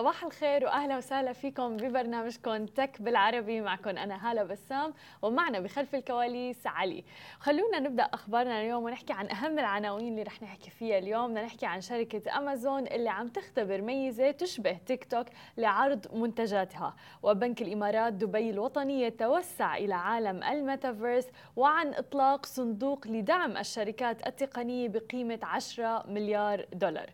صباح الخير وأهلا وسهلا فيكم ببرنامجكم تك بالعربي. معكم أنا هالة بسام ومعنا بخلف الكواليس علي. خلونا نبدأ أخبارنا اليوم ونحكي عن أهم العناوين اللي رح نحكي فيها اليوم. بدنا نحكي عن شركة أمازون اللي عم تختبر ميزة تشبه تيك توك لعرض منتجاتها. وبنك الإمارات دبي الوطني يتوسع إلى عالم الميتافيرس وعن إطلاق صندوق لدعم الشركات التقنية بقيمة 10 مليار دولار.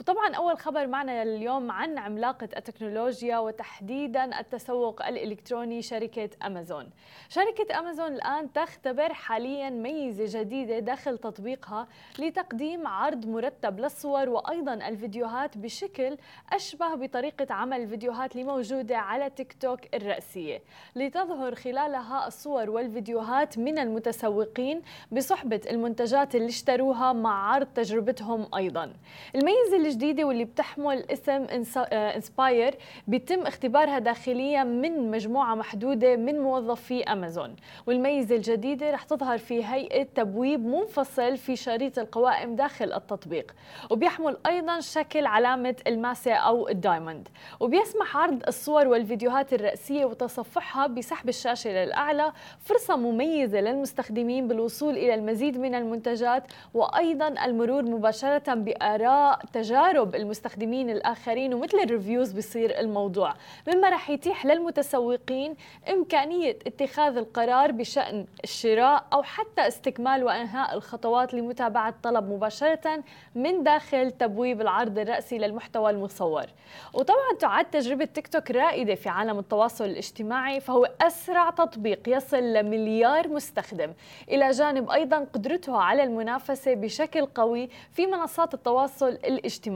وطبعا أول خبر معنا اليوم عن عملاقة التكنولوجيا وتحديدا التسوق الإلكتروني شركة أمازون. شركة أمازون الآن تختبر حاليا ميزة جديدة داخل تطبيقها لتقديم عرض مرتب للصور وأيضا الفيديوهات بشكل أشبه بطريقة عمل الفيديوهات اللي موجوده على تيك توك الرئيسية، لتظهر خلالها الصور والفيديوهات من المتسوقين بصحبة المنتجات اللي اشتروها مع عرض تجربتهم أيضا. الميزة الجديده واللي بتحمل اسم انسباير بيتم اختبارها داخليا من مجموعة محدودة من موظفي امازون والميزة الجديدة رح تظهر في هيئة تبويب منفصل في شريط القوائم داخل التطبيق وبيحمل أيضا شكل علامة الماسة أو ال diamond. وبيسمح عرض الصور والفيديوهات الرئيسية وتصفحها بسحب الشاشة للأعلى فرصة مميزة للمستخدمين بالوصول إلى المزيد من المنتجات وأيضا المرور مباشرة بآراء تجارب المستخدمين الآخرين ومثل ال reviews بصير الموضوع. مما رح يتيح للمتسوقين إمكانية اتخاذ القرار بشأن الشراء أو حتى استكمال وإنهاء الخطوات لمتابعة طلب مباشرة من داخل تبويب العرض الرأسي للمحتوى المصور. وطبعا تعد تجربة تيك توك رائدة في عالم التواصل الاجتماعي فهو أسرع تطبيق يصل لمليار مستخدم. إلى جانب أيضا قدرته على المنافسة بشكل قوي في منصات التواصل الاجتماعي.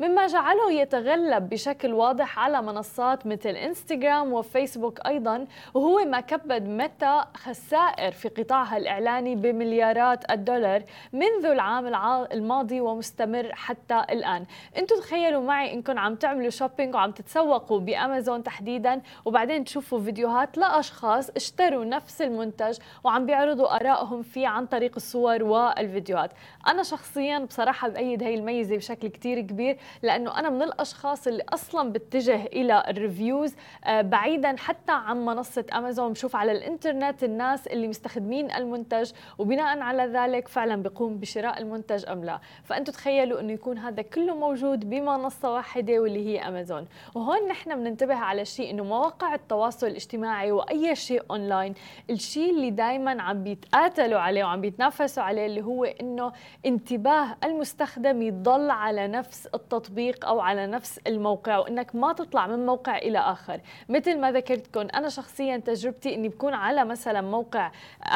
مما جعله يتغلب بشكل واضح على منصات مثل انستغرام وفيسبوك أيضا وهو ما كبد متى خسائر في قطاعها الإعلاني بمليارات الدولار منذ العام الماضي ومستمر حتى الآن. أنتم تخيلوا معي إنكم عم تعملوا shopping وعم تتسوقوا بأمازون تحديدا وبعدين تشوفوا فيديوهات لأشخاص اشتروا نفس المنتج وعم بيعرضوا آرائهم فيه عن طريق الصور والفيديوهات. أنا شخصيا بصراحة بأيد هي الميزة بشكل كتير كبير لأنه أنا من الأشخاص اللي أصلا بتجه إلى ال reviews آه، بعيدا حتى عن منصة أمازون. بشوف على الإنترنت الناس اللي مستخدمين المنتج وبناء على ذلك فعلا بيقوم بشراء المنتج أم لا. فانتم تخيلوا إنه يكون هذا كله موجود بمنصة واحدة واللي هي أمازون. وهون نحن بننتبه على شيء إنه مواقع التواصل الاجتماعي وأي شيء أونلاين الشيء اللي دائما عم بيتقاتلوا عليه وعم بيتنافسوا عليه اللي هو إنه انتباه المستخدم يضل على نفس التطبيق أو على نفس الموقع وإنك ما تطلع من موقع إلى آخر. مثل ما ذكرتكم أنا شخصيا تجربتي إني بكون على مثلا موقع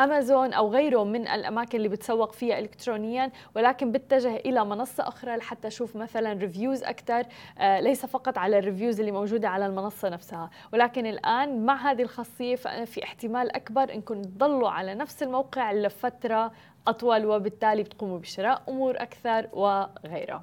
أمازون أو غيره من الأماكن اللي بتسوق فيها الكترونيا ولكن بتجه إلى منصة أخرى لحتى أشوف مثلا reviews أكثر آه ليس فقط على ال reviews اللي موجودة على المنصة نفسها. ولكن الآن مع هذه الخاصية في احتمال أكبر انكم تضلوا على نفس الموقع لفترة أطول وبالتالي بتقوموا بشراء أمور أكثر وغيرها.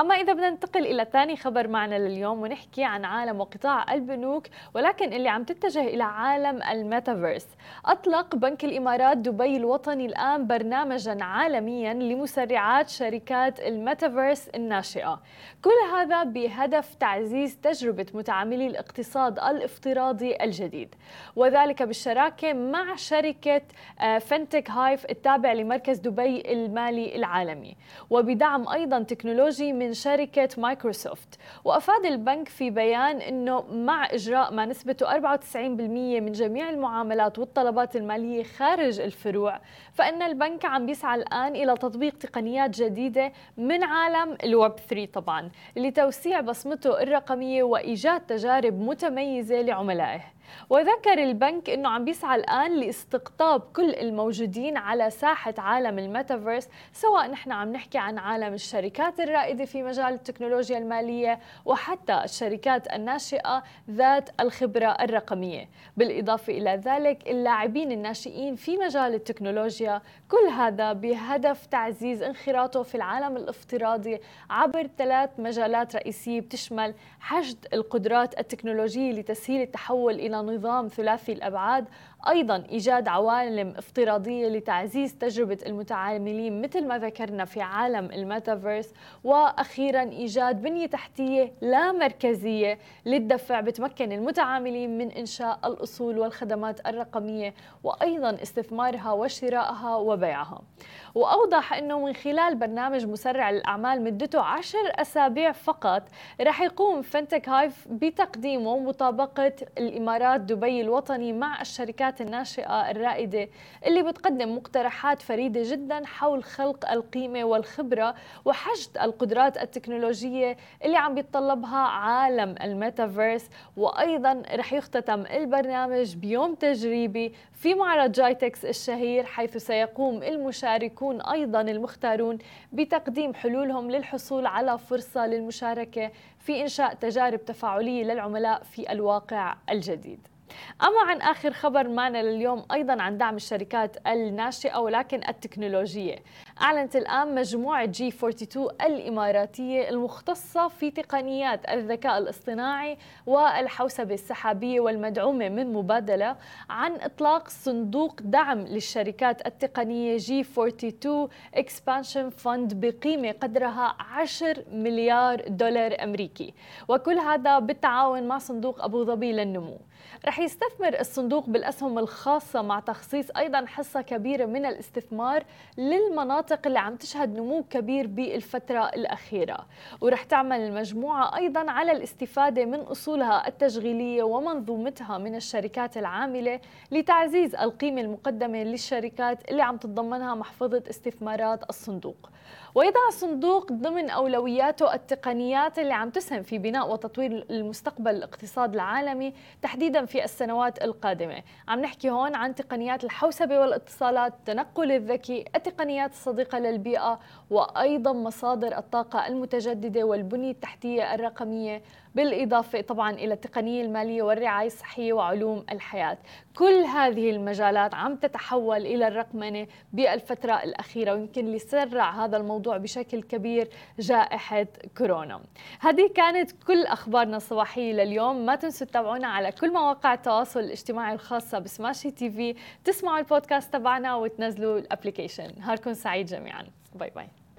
أما إذا بدنا ننتقل إلى ثاني خبر معنا لليوم ونحكي عن عالم وقطاع البنوك ولكن اللي عم تتجه إلى عالم الميتافيرس. أطلق بنك الإمارات دبي الوطني الآن برنامجا عالميا لمسرعات شركات الميتافيرس الناشئة. كل هذا بهدف تعزيز تجربة متعاملي الاقتصاد الافتراضي الجديد. وذلك بالشراكة مع شركة FinTech Hive التابع لمركز دبي المالي العالمي. وبدعم أيضا تكنولوجي من شركة مايكروسوفت. وأفاد البنك في بيان أنه مع إجراء ما نسبته 94% من جميع المعاملات والطلبات المالية خارج الفروع فإن البنك عم بيسعى الآن إلى تطبيق تقنيات جديدة من عالم الويب 3 طبعا لتوسيع بصمته الرقمية وإيجاد تجارب متميزة لعملائه. وذكر البنك إنه عم بيسعى الآن لاستقطاب كل الموجودين على ساحة عالم الميتافيرس سواء نحن عم نحكي عن عالم الشركات الرائدة في مجال التكنولوجيا المالية وحتى الشركات الناشئة ذات الخبرة الرقمية. بالإضافة إلى ذلك اللاعبين الناشئين في مجال التكنولوجيا كل هذا بهدف تعزيز انخراطه في العالم الافتراضي عبر ثلاث مجالات رئيسية بتشمل حشد القدرات التكنولوجية لتسهيل التحول إلى نظام ثلاثي الأبعاد أيضا إيجاد عوالم افتراضية لتعزيز تجربة المتعاملين مثل ما ذكرنا في عالم الميتافيرس وأخيرا إيجاد بنية تحتية لا مركزية للدفع بتمكن المتعاملين من إنشاء الأصول والخدمات الرقمية وأيضا استثمارها وشرائها وبيعها. وأوضح إنه من خلال برنامج مسرع للاعمال مدته عشر أسابيع فقط رح يقوم FinTech Hive بتقديمه مطابقة الإمارات دبي الوطني مع الشركات الناشئة الرائدة اللي بتقدم مقترحات فريدة جدا حول خلق القيمة والخبرة وحشد القدرات التكنولوجية اللي عم بيتطلبها عالم الميتافيرس وأيضا رح يختتم البرنامج بيوم تجريبي في معرض جايتكس الشهير حيث سيقوم المشاركون أيضا المختارون بتقديم حلولهم للحصول على فرصة للمشاركة في إنشاء تجارب تفاعلية للعملاء في الواقع الجديد. أما عن آخر خبر معنا لليوم أيضا عن دعم الشركات الناشئة ولكن التكنولوجية. أعلنت الآن مجموعة جي 42 الإماراتية المختصة في تقنيات الذكاء الاصطناعي والحوسبة السحابية والمدعومة من مبادلة عن إطلاق صندوق دعم للشركات التقنية جي 42 Expansion Fund بقيمة قدرها 10 مليار دولار أمريكي. وكل هذا بالتعاون مع صندوق أبو ظبي للنمو. رح يستثمر الصندوق بالأسهم الخاصة مع تخصيص أيضا حصة كبيرة من الاستثمار للمناطق اللي عم تشهد نمو كبير بالفترة الأخيرة. ورح تعمل المجموعة أيضا على الاستفادة من أصولها التشغيلية ومنظومتها من الشركات العاملة لتعزيز القيمة المقدمة للشركات اللي عم تتضمنها محفظة استثمارات الصندوق. ويضع الصندوق ضمن أولوياته التقنيات اللي عم تسهم في بناء وتطوير المستقبل الاقتصاد العالمي تحديدا في السنوات القادمة. عم نحكي هون عن تقنيات الحوسبة والاتصالات التنقل الذكي التقنيات الصديقة للبيئة وأيضا مصادر الطاقة المتجددة والبنية التحتية الرقمية. بالإضافة طبعا إلى التقنية المالية والرعاية الصحية وعلوم الحياة. كل هذه المجالات عم تتحول إلى الرقمنة بالفترة الأخيرة ويمكن لسرع هذا الموضوع بشكل كبير جائحة كورونا. هذه كانت كل أخبارنا الصباحية لليوم. ما تنسوا تتابعونا على كل مواقع التواصل الاجتماعي الخاصة ب Smashy TV. تسمعوا البودكاست تبعنا وتنزلوا ال application. نهاركم سعيد جميعا. Bye bye.